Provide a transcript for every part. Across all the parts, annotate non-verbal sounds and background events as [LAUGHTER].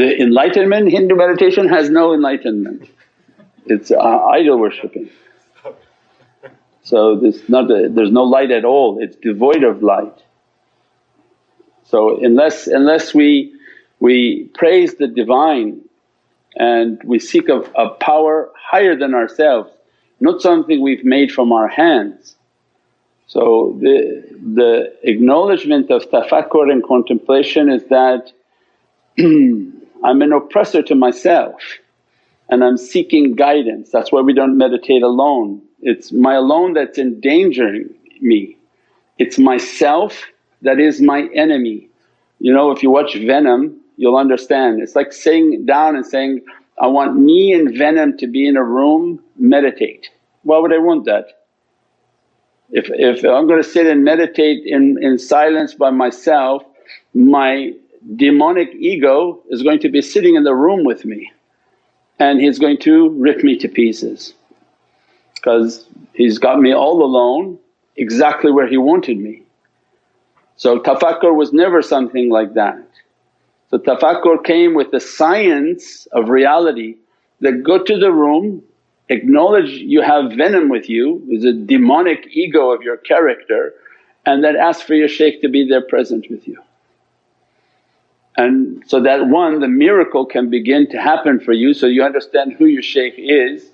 The enlightenment, Hindu meditation has no enlightenment, it's uh, idol worshipping. So there's, not a, there's no light at all, it's devoid of light. So unless, unless we, we praise the Divine and we seek a, a power higher than ourselves, not something we've made from our hands. So the, the acknowledgement of tafakkur and contemplation is that [CLEARS THROAT] I'm an oppressor to myself and I'm seeking guidance. That's why we don't meditate alone. It's my alone that's endangering me. It's myself that is my enemy. You know if you watch Venom you'll understand. It's like sitting down and saying, I want me and Venom to be in a room, meditate. Why would I want that? If, if I'm going to sit and meditate in, in silence by myself, my demonic ego is going to be sitting in the room with me and he's going to rip me to pieces because he's got me all alone exactly where he wanted me. So tafakkur was never something like that. So tafakkur came with the science of reality that go to the room, acknowledge you have venom with you, is a demonic ego of your character and then ask for your shaykh to be there present with you. And so that one the miracle can begin to happen for you so you understand who your shaykh is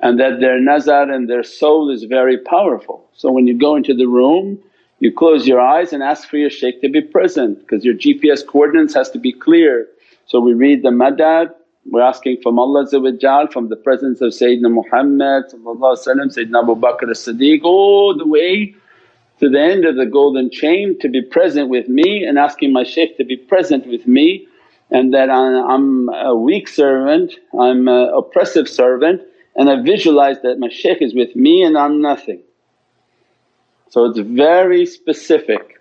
and that their nazar and their soul is very powerful. So when you go into the room you close your eyes and ask for your shaykh to be present because your GPS coordinates has to be clear. So we read the madad, we're asking from Allah from the presence of Sayyidina Muhammad Sayyidina Abu Bakr as-Siddiq all the way to the end of the golden chain to be present with me and asking my shaykh to be present with me and that I'm a weak servant, I'm an oppressive servant and I visualize that my shaykh is with me and I'm nothing. So it's very specific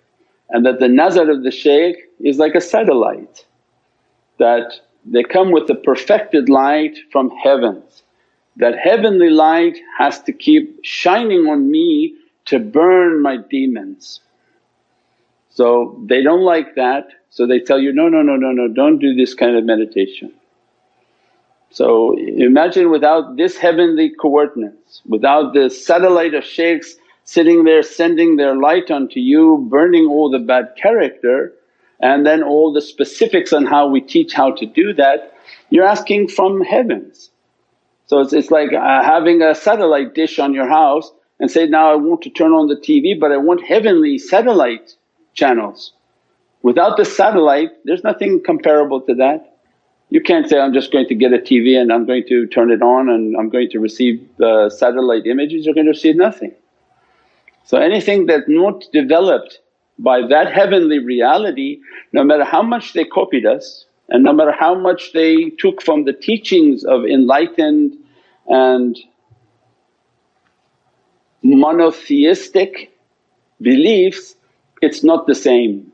and that the nazar of the shaykh is like a satellite that they come with the perfected light from heavens. That heavenly light has to keep shining on me to burn my demons. So they don't like that so they tell you, no, no, no, no, no, don't do this kind of meditation. So imagine without this heavenly coordinates, without the satellite of shaykhs sitting there sending their light onto you, burning all the bad character and then all the specifics on how we teach how to do that, you're asking from heavens. So it's, it's like uh, having a satellite dish on your house and say, now I want to turn on the TV but I want heavenly satellite channels. Without the satellite there's nothing comparable to that. You can't say, I'm just going to get a TV and I'm going to turn it on and I'm going to receive the satellite images, you're going to receive nothing. So anything that's not developed by that heavenly reality no matter how much they copied us and no matter how much they took from the teachings of enlightened and monotheistic beliefs it's not the same.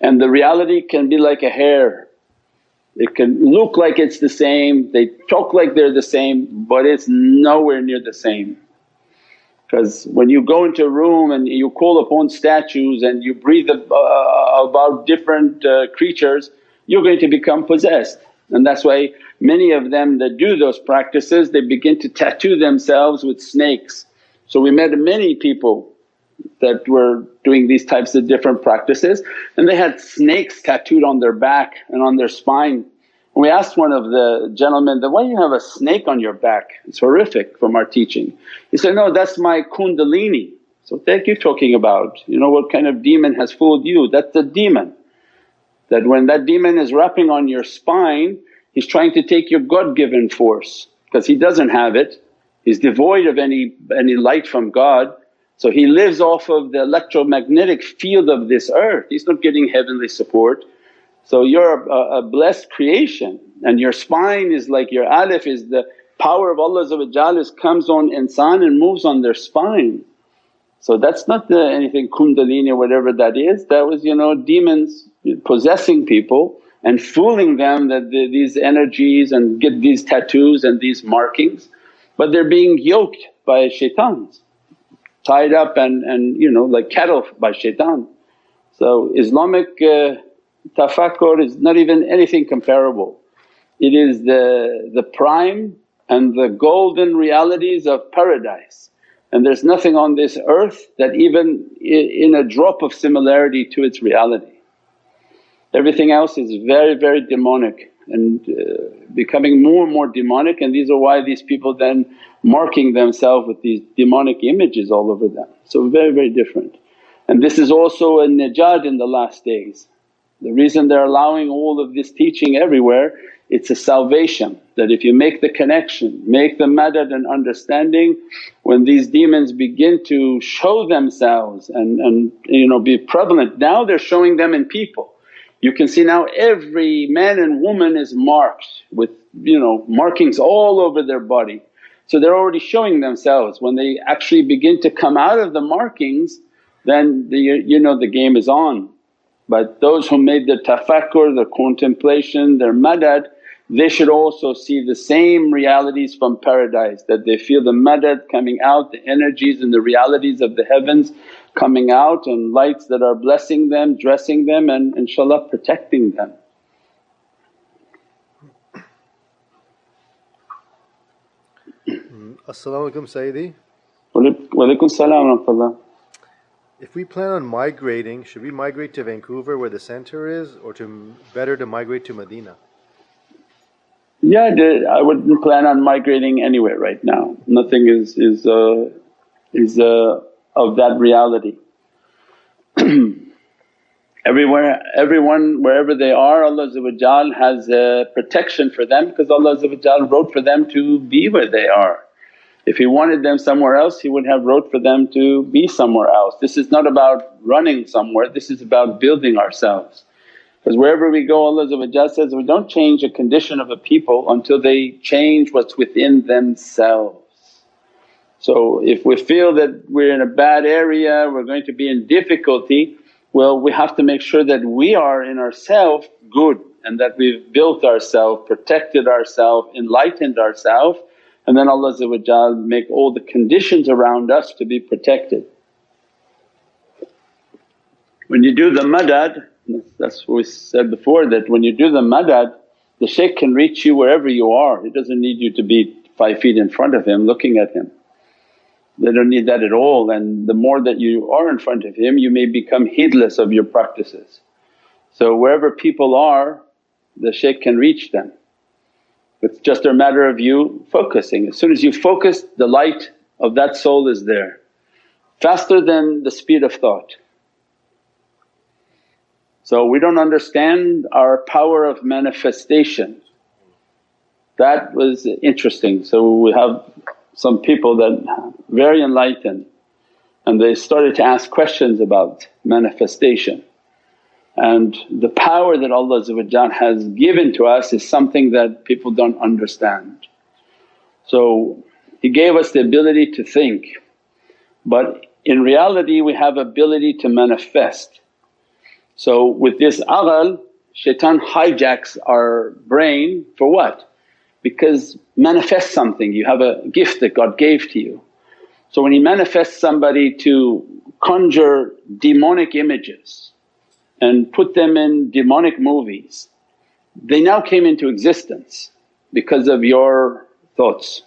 And the reality can be like a hair, it can look like it's the same, they talk like they're the same but it's nowhere near the same. Because when you go into a room and you call upon statues and you breathe uh, about different uh, creatures, you're going to become possessed. And that's why many of them that do those practices they begin to tattoo themselves with snakes. So we met many people that were doing these types of different practices and they had snakes tattooed on their back and on their spine and we asked one of the gentlemen that, why do you have a snake on your back? It's horrific from our teaching. He said, no that's my kundalini. So what are you talking about? You know what kind of demon has fooled you? That's the demon. That when that demon is wrapping on your spine he's trying to take your God-given force because he doesn't have it, he's devoid of any, any light from God. So he lives off of the electromagnetic field of this earth, he's not getting heavenly support. So you're a, a blessed creation and your spine is like your alif is the power of Allah comes on insan and moves on their spine. So that's not the, anything kundalini or whatever that is, that was you know demons possessing people and fooling them that the, these energies and get these tattoos and these markings but they're being yoked by shaitans, tied up and, and you know like cattle by shaitan. So Islamic uh, tafakkur is not even anything comparable. It is the, the prime and the golden realities of paradise and there's nothing on this earth that even in a drop of similarity to its reality. Everything else is very, very demonic and uh, becoming more and more demonic and these are why these people then marking themselves with these demonic images all over them. So very, very different. And this is also a najat in the last days. The reason they're allowing all of this teaching everywhere it's a salvation that if you make the connection, make the madad and understanding, when these demons begin to show themselves and, and you know be prevalent, now they're showing them in people. You can see now every man and woman is marked with you know markings all over their body. So they're already showing themselves. When they actually begin to come out of the markings then the, you know the game is on. But those who made the tafakkur, the contemplation, their madad they should also see the same realities from paradise that they feel the madad coming out, the energies and the realities of the heavens coming out and lights that are blessing them, dressing them and inshaAllah protecting them. As-salamu alaykum Sayyidi. Wa salam If we plan on migrating, should we migrate to Vancouver where the center is or to better to migrate to Medina? Yeah, I wouldn't plan on migrating anywhere right now. Nothing is is uh, is uh, of that reality. [CLEARS THROAT] Everywhere, everyone, wherever they are, Allah has a protection for them because Allah wrote for them to be where they are. If He wanted them somewhere else, He would have wrote for them to be somewhere else. This is not about running somewhere, this is about building ourselves. Because wherever we go Allah says, we don't change a condition of a people until they change what's within themselves. So if we feel that we're in a bad area, we're going to be in difficulty, well we have to make sure that we are in ourselves good and that we've built ourselves, protected ourselves, enlightened ourselves and then Allah make all the conditions around us to be protected. When you do the madad that's what we said before that when you do the madad the shaykh can reach you wherever you are, he doesn't need you to be five feet in front of him looking at him. They don't need that at all and the more that you are in front of him you may become heedless of your practices. So wherever people are the shaykh can reach them. It's just a matter of you focusing. As soon as you focus the light of that soul is there, faster than the speed of thought. So we don't understand our power of manifestation. That was interesting. So we have some people that very enlightened and they started to ask questions about manifestation. And the power that Allah has given to us is something that people don't understand. So He gave us the ability to think but in reality we have ability to manifest. So with this aql shaitan hijacks our brain for what? Because manifest something, you have a gift that God gave to you. So when he manifests somebody to conjure demonic images and put them in demonic movies, they now came into existence because of your thoughts.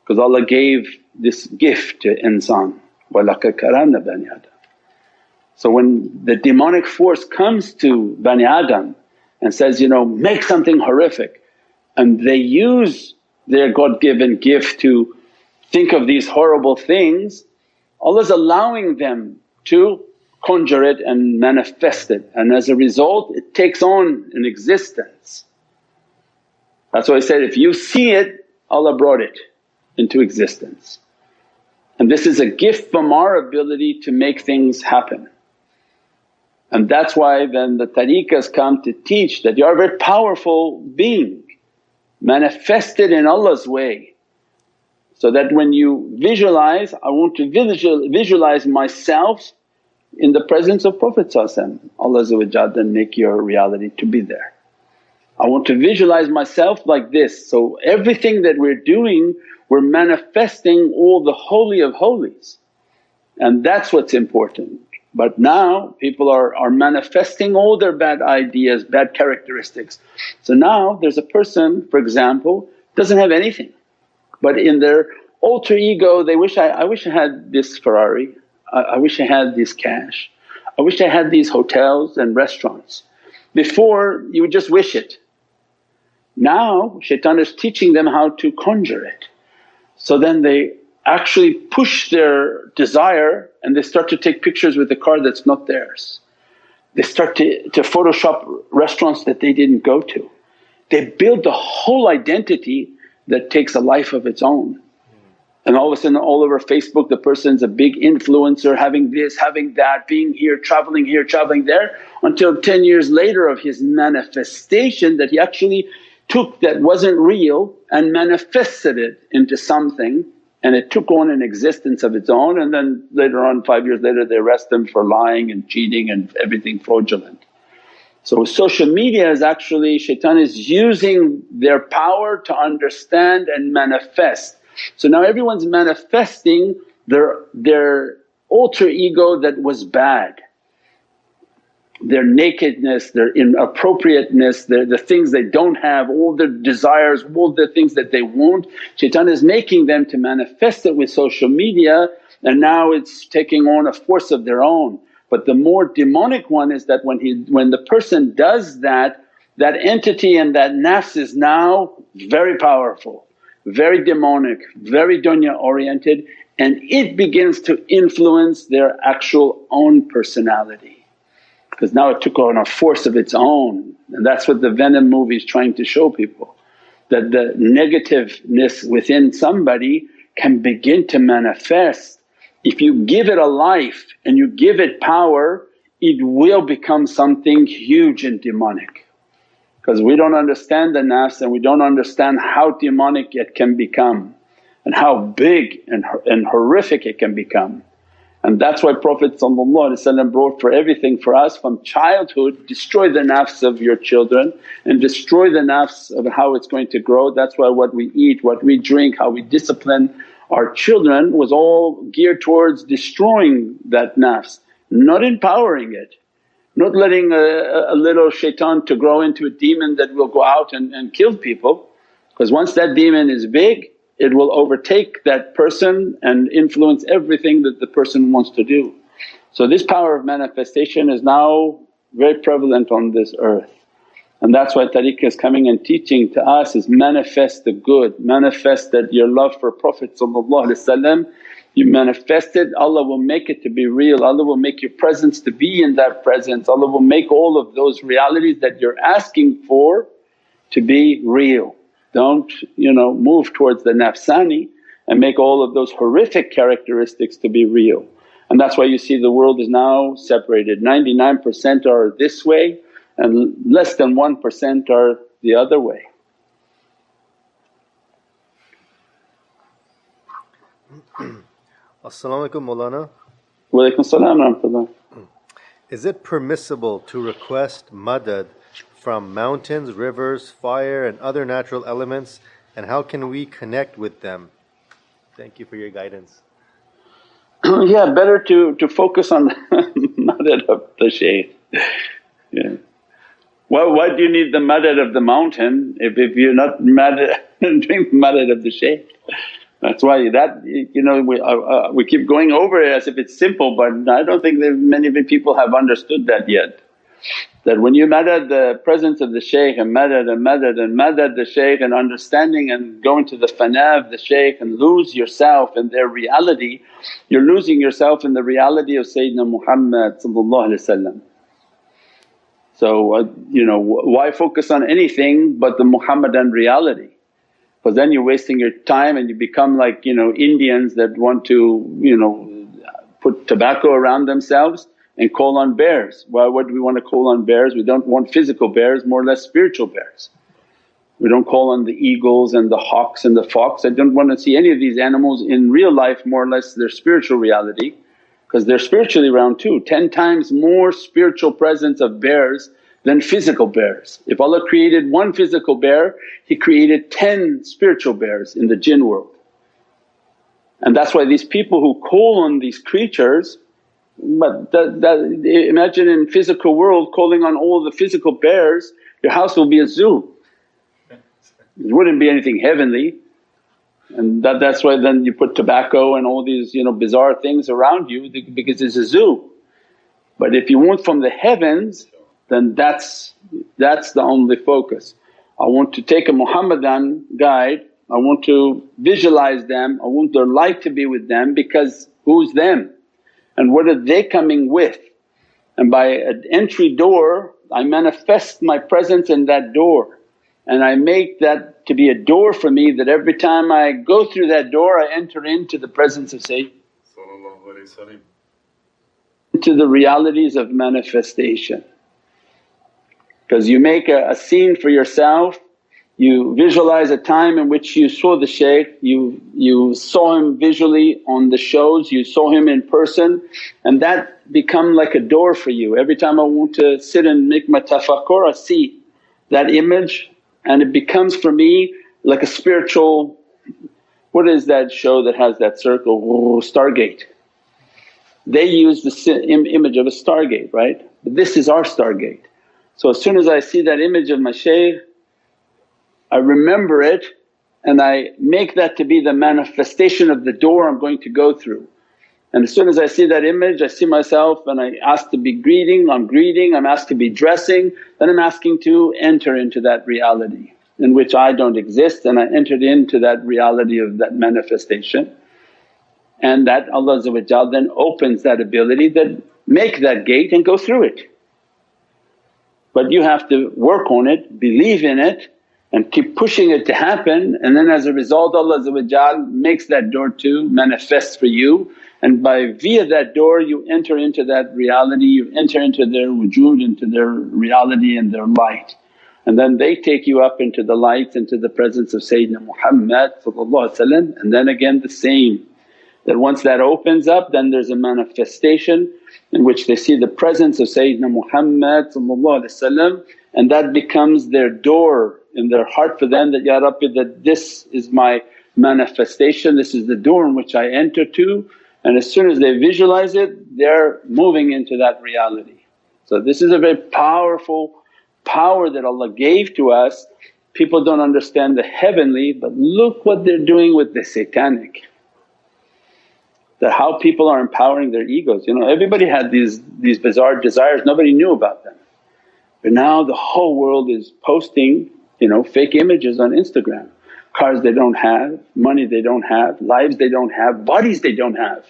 Because Allah gave this gift to insan وَلَقَدْ كَرَمْنَا Bani Adam. So when the demonic force comes to Bani Adam and says, you know, make something horrific and they use their God given gift to think of these horrible things, Allah's allowing them to conjure it and manifest it and as a result it takes on an existence. That's why I said, if you see it Allah brought it into existence. And this is a gift from our ability to make things happen. And that's why then the tariqahs come to teach that you are a very powerful being manifested in Allah's way. So that when you visualize, I want to visual, visualize myself in the presence of Prophet Allah then make your reality to be there. I want to visualize myself like this. So everything that we're doing we're manifesting all the holy of holies and that's what's important. But now people are, are manifesting all their bad ideas, bad characteristics. So now there's a person for example doesn't have anything but in their alter ego they wish, I, I wish I had this Ferrari, I, I wish I had this cash, I wish I had these hotels and restaurants. Before you would just wish it, now shaitan is teaching them how to conjure it. So then they actually push their desire and they start to take pictures with the car that's not theirs. They start to, to photoshop restaurants that they didn't go to. They build the whole identity that takes a life of its own. And all of a sudden all over Facebook the person's a big influencer having this, having that, being here, travelling here, travelling there until 10 years later of his manifestation that he actually took that wasn't real and manifested it into something and it took on an existence of its own and then later on five years later they arrest them for lying and cheating and everything fraudulent. So social media is actually shaitan is using their power to understand and manifest. So now everyone's manifesting their, their alter ego that was bad their nakedness, their inappropriateness, their, the things they don't have, all their desires, all the things that they want. Shaitan is making them to manifest it with social media and now it's taking on a force of their own. But the more demonic one is that when he when the person does that, that entity and that nafs is now very powerful, very demonic, very dunya oriented and it begins to influence their actual own personality because now it took on a force of its own and that's what the Venom movie is trying to show people that the negativeness within somebody can begin to manifest. If you give it a life and you give it power it will become something huge and demonic because we don't understand the nafs and we don't understand how demonic it can become and how big and, and horrific it can become. And that's why Prophet brought for everything for us from childhood, destroy the nafs of your children and destroy the nafs of how it's going to grow. That's why what we eat, what we drink, how we discipline our children was all geared towards destroying that nafs, not empowering it. Not letting a, a little shaitan to grow into a demon that will go out and, and kill people because once that demon is big it will overtake that person and influence everything that the person wants to do. So this power of manifestation is now very prevalent on this earth. And that's why tariqah is coming and teaching to us is manifest the good, manifest that your love for Prophet you manifest it, Allah will make it to be real, Allah will make your presence to be in that presence, Allah will make all of those realities that you're asking for to be real. Don't you know move towards the nafsani and make all of those horrific characteristics to be real. And that's why you see the world is now separated, 99% are this way and less than 1% are the other way. [CLEARS THROAT] As-salamu alaykum Mawlana. Wa salam Is it permissible to request madad from mountains, rivers, fire and other natural elements and how can we connect with them? Thank you for your guidance. [CLEARS THROAT] yeah, better to, to focus on [LAUGHS] madad of the shaykh. Yeah. Why, why do you need the madad of the mountain if, if you're not madad, [LAUGHS] doing the madad of the shaykh? That's why that you know we, uh, uh, we keep going over it as if it's simple but I don't think that many people have understood that yet that when you madad the presence of the shaykh and madad and madad and madad the shaykh and understanding and going to the fana of the shaykh and lose yourself in their reality, you're losing yourself in the reality of Sayyidina Muhammad So uh, you know why focus on anything but the Muhammadan reality? Because then you're wasting your time and you become like you know Indians that want to you know put tobacco around themselves and call on bears. Why what do we want to call on bears? We don't want physical bears, more or less spiritual bears. We don't call on the eagles and the hawks and the fox. I don't want to see any of these animals in real life more or less their spiritual reality because they're spiritually around too. Ten times more spiritual presence of bears than physical bears. If Allah created one physical bear, He created ten spiritual bears in the jinn world. And that's why these people who call on these creatures But that, that, imagine in physical world calling on all the physical bears, your house will be a zoo. It wouldn't be anything heavenly and that, that's why then you put tobacco and all these you know bizarre things around you because it's a zoo. But if you want from the heavens then that's, that's the only focus. I want to take a Muhammadan guide, I want to visualize them, I want their light to be with them because who's them and what are they coming with? And by an entry door I manifest my presence in that door and I make that to be a door for me that every time I go through that door I enter into the presence of Sayyid into the realities of manifestation. Because you make a, a, scene for yourself, you visualize a time in which you saw the shaykh, you, you saw him visually on the shows, you saw him in person and that become like a door for you. Every time I want to sit and make my tafakkur I see that image and it becomes for me like a spiritual what is that show that has that circle, Stargate. They use the image of a stargate right, but this is our stargate. So as soon as I see that image of my shaykh I remember it and I make that to be the manifestation of the door I'm going to go through. And as soon as I see that image I see myself and I ask to be greeting, I'm greeting, I'm asked to be dressing, then I'm asking to enter into that reality in which I don't exist and I entered into that reality of that manifestation. And that Allah then opens that ability that make that gate and go through it. But you have to work on it, believe in it and keep pushing it to happen. And then as a result Allah makes that door to manifest for you. And by via that door you enter into that reality, you enter into their wujood, into their reality and their light. And then they take you up into the light, into the presence of Sayyidina Muhammad and then again the same. That once that opens up then there's a manifestation in which they see the presence of Sayyidina Muhammad and that becomes their door in their heart for them that, Ya Rabbi that this is my manifestation, this is the door in which I enter to and as soon as they visualize it they're moving into that reality. So this is a very powerful power that Allah gave to us. People don't understand the heavenly but look what they're doing with the satanic. That how people are empowering their egos. You know everybody had these, these bizarre desires, nobody knew about them. But now the whole world is posting you know fake images on Instagram cars they don't have, money they don't have, lives they don't have, bodies they don't have.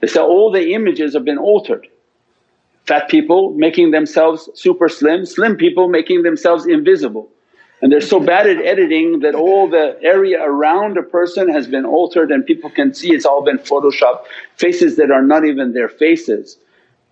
They say all the images have been altered. Fat people making themselves super slim, slim people making themselves invisible. And they're so bad at editing that all the area around a person has been altered and people can see it's all been photoshopped, faces that are not even their faces.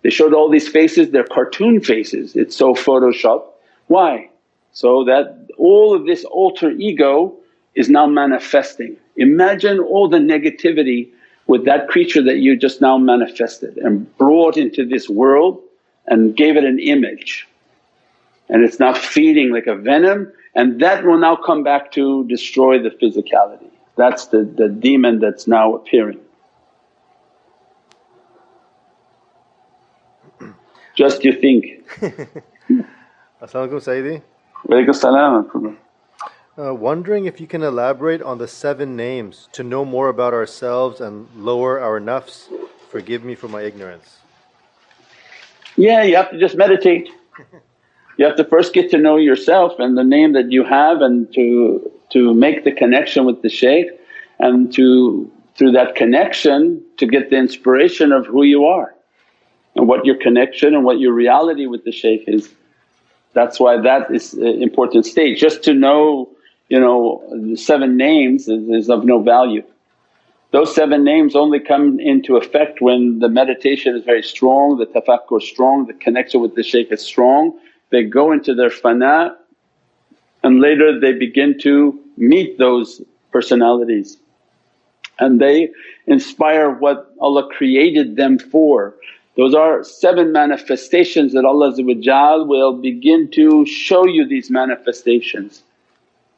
They showed all these faces, they're cartoon faces, it's so photoshopped. Why? So that all of this alter ego is now manifesting. Imagine all the negativity with that creature that you just now manifested and brought into this world and gave it an image and it's now feeding like a venom and that will now come back to destroy the physicality. That's the, the demon that's now appearing. Just you think. [LAUGHS] As-salamu Sayyidi. Walaikum salam. Uh, wondering if you can elaborate on the seven names to know more about ourselves and lower our nafs. Forgive me for my ignorance. Yeah, you have to just meditate. [LAUGHS] You have to first get to know yourself and the name that you have and to, to make the connection with the shaykh and to through that connection to get the inspiration of who you are and what your connection and what your reality with the shaykh is. That's why that is an important stage. Just to know you know the seven names is, is of no value. Those seven names only come into effect when the meditation is very strong, the tafakkur is strong, the connection with the shaykh is strong. They go into their fana and later they begin to meet those personalities and they inspire what Allah created them for. Those are seven manifestations that Allah will begin to show you these manifestations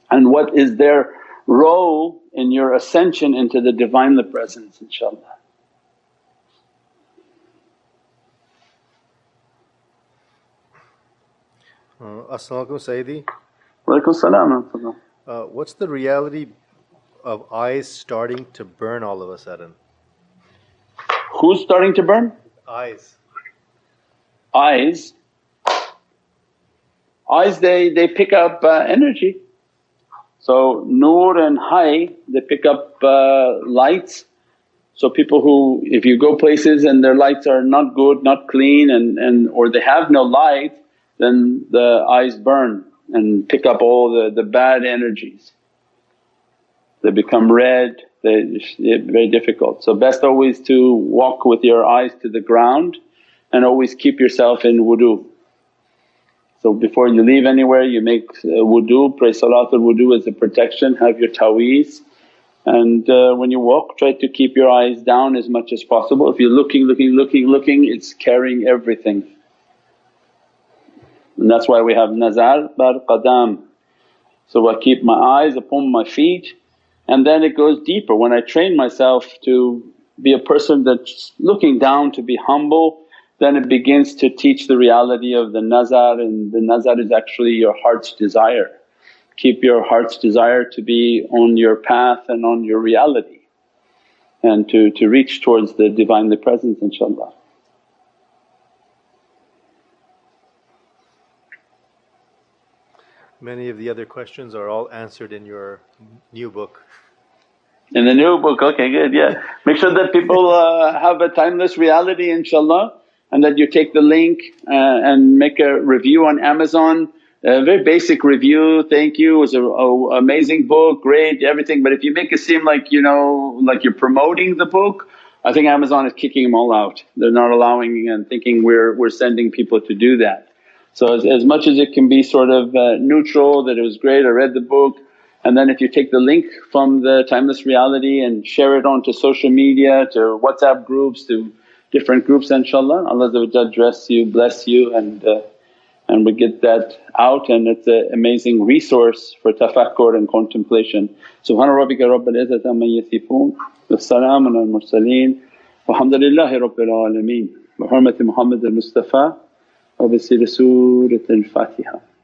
and what is their role in your ascension into the Divinely Presence inshaAllah. Uh, As-salamu Sayyidi. Walaikum salam. Uh, what's the reality of eyes starting to burn all of a sudden? Who's starting to burn? Eyes. Eyes. Eyes, they, they pick up uh, energy. So, nur and hay, they pick up uh, lights. So, people who, if you go places and their lights are not good, not clean, and, and or they have no light, then the eyes burn and pick up all the, the bad energies. They become red, very difficult. So, best always to walk with your eyes to the ground and always keep yourself in wudu. So before you leave anywhere you make uh, wudu, pray salatul wudu as a protection, have your taweez and uh, when you walk try to keep your eyes down as much as possible. If you're looking, looking, looking, looking it's carrying everything. And that's why we have nazar bar qadam. So I keep my eyes upon my feet and then it goes deeper. When I train myself to be a person that's looking down to be humble then it begins to teach the reality of the nazar and the nazar is actually your heart's desire. Keep your heart's desire to be on your path and on your reality and to, to reach towards the Divinely Presence inshaAllah. Many of the other questions are all answered in your new book. In the new book, okay good, yeah. Make sure that people uh, have a timeless reality inshaAllah and that you take the link uh, and make a review on Amazon. A very basic review, thank you, it was an amazing book, great, everything. But if you make it seem like you know, like you're promoting the book, I think Amazon is kicking them all out. They're not allowing and thinking we're, we're sending people to do that. So as, as much as it can be sort of uh, neutral that it was great, I read the book and then if you take the link from the Timeless Reality and share it onto social media, to WhatsApp groups, to different groups inshaAllah. Allah dress you, bless you and uh, and we get that out and it's an amazing resource for tafakkur and contemplation. Subhana rabbika rabbil izzati amma yasifoon wa salaamun al mursaleen walhamdulillahi rabbil alameen bi hurmati Muhammad al Mustafa wa bi Surat al Fatiha.